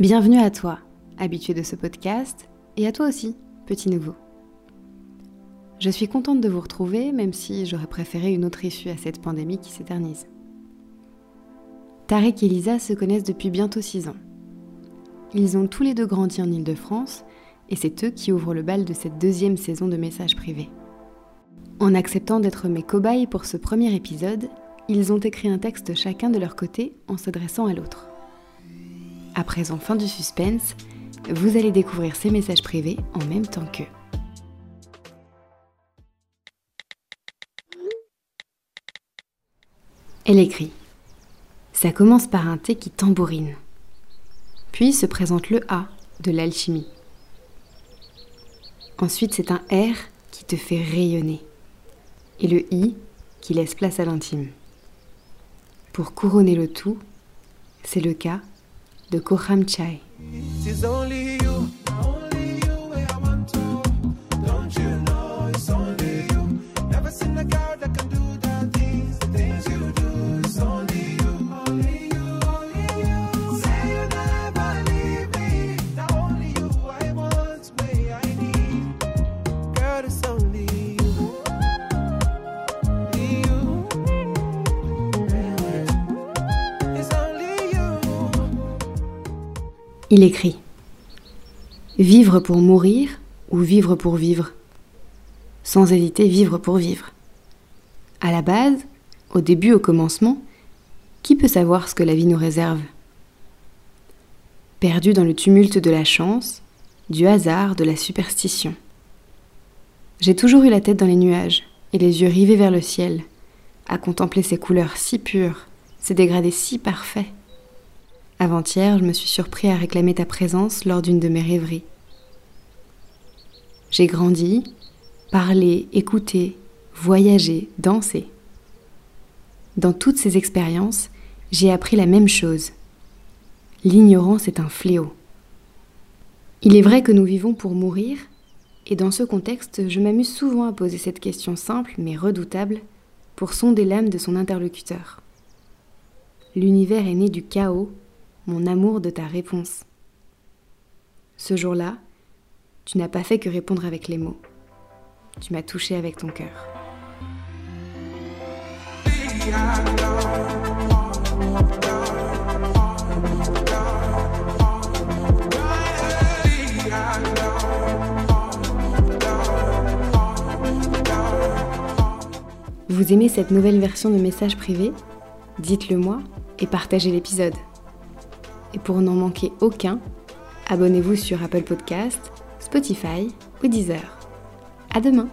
Bienvenue à toi, habitué de ce podcast, et à toi aussi, petit nouveau. Je suis contente de vous retrouver, même si j'aurais préféré une autre issue à cette pandémie qui s'éternise. Tarek et Lisa se connaissent depuis bientôt 6 ans. Ils ont tous les deux grandi en Ile-de-France, et c'est eux qui ouvrent le bal de cette deuxième saison de messages privés. En acceptant d'être mes cobayes pour ce premier épisode, ils ont écrit un texte chacun de leur côté en s'adressant à l'autre. À présent, fin du suspense, vous allez découvrir ces messages privés en même temps qu'eux. Elle écrit Ça commence par un T qui tambourine. Puis se présente le A de l'alchimie. Ensuite, c'est un R qui te fait rayonner. Et le I qui laisse place à l'intime. Pour couronner le tout, c'est le cas de Koham Il écrit Vivre pour mourir ou vivre pour vivre Sans hésiter, vivre pour vivre. À la base, au début, au commencement, qui peut savoir ce que la vie nous réserve? Perdu dans le tumulte de la chance, du hasard, de la superstition. J'ai toujours eu la tête dans les nuages et les yeux rivés vers le ciel, à contempler ces couleurs si pures, ces dégradés si parfaits avant-hier, je me suis surpris à réclamer ta présence lors d'une de mes rêveries. J'ai grandi, parlé, écouté, voyagé, dansé. Dans toutes ces expériences, j'ai appris la même chose. L'ignorance est un fléau. Il est vrai que nous vivons pour mourir, et dans ce contexte, je m'amuse souvent à poser cette question simple mais redoutable pour sonder l'âme de son interlocuteur. L'univers est né du chaos mon amour de ta réponse. Ce jour-là, tu n'as pas fait que répondre avec les mots. Tu m'as touché avec ton cœur. Vous aimez cette nouvelle version de message privé? Dites-le moi et partagez l'épisode. Et pour n'en manquer aucun, abonnez-vous sur Apple Podcast, Spotify ou Deezer. À demain!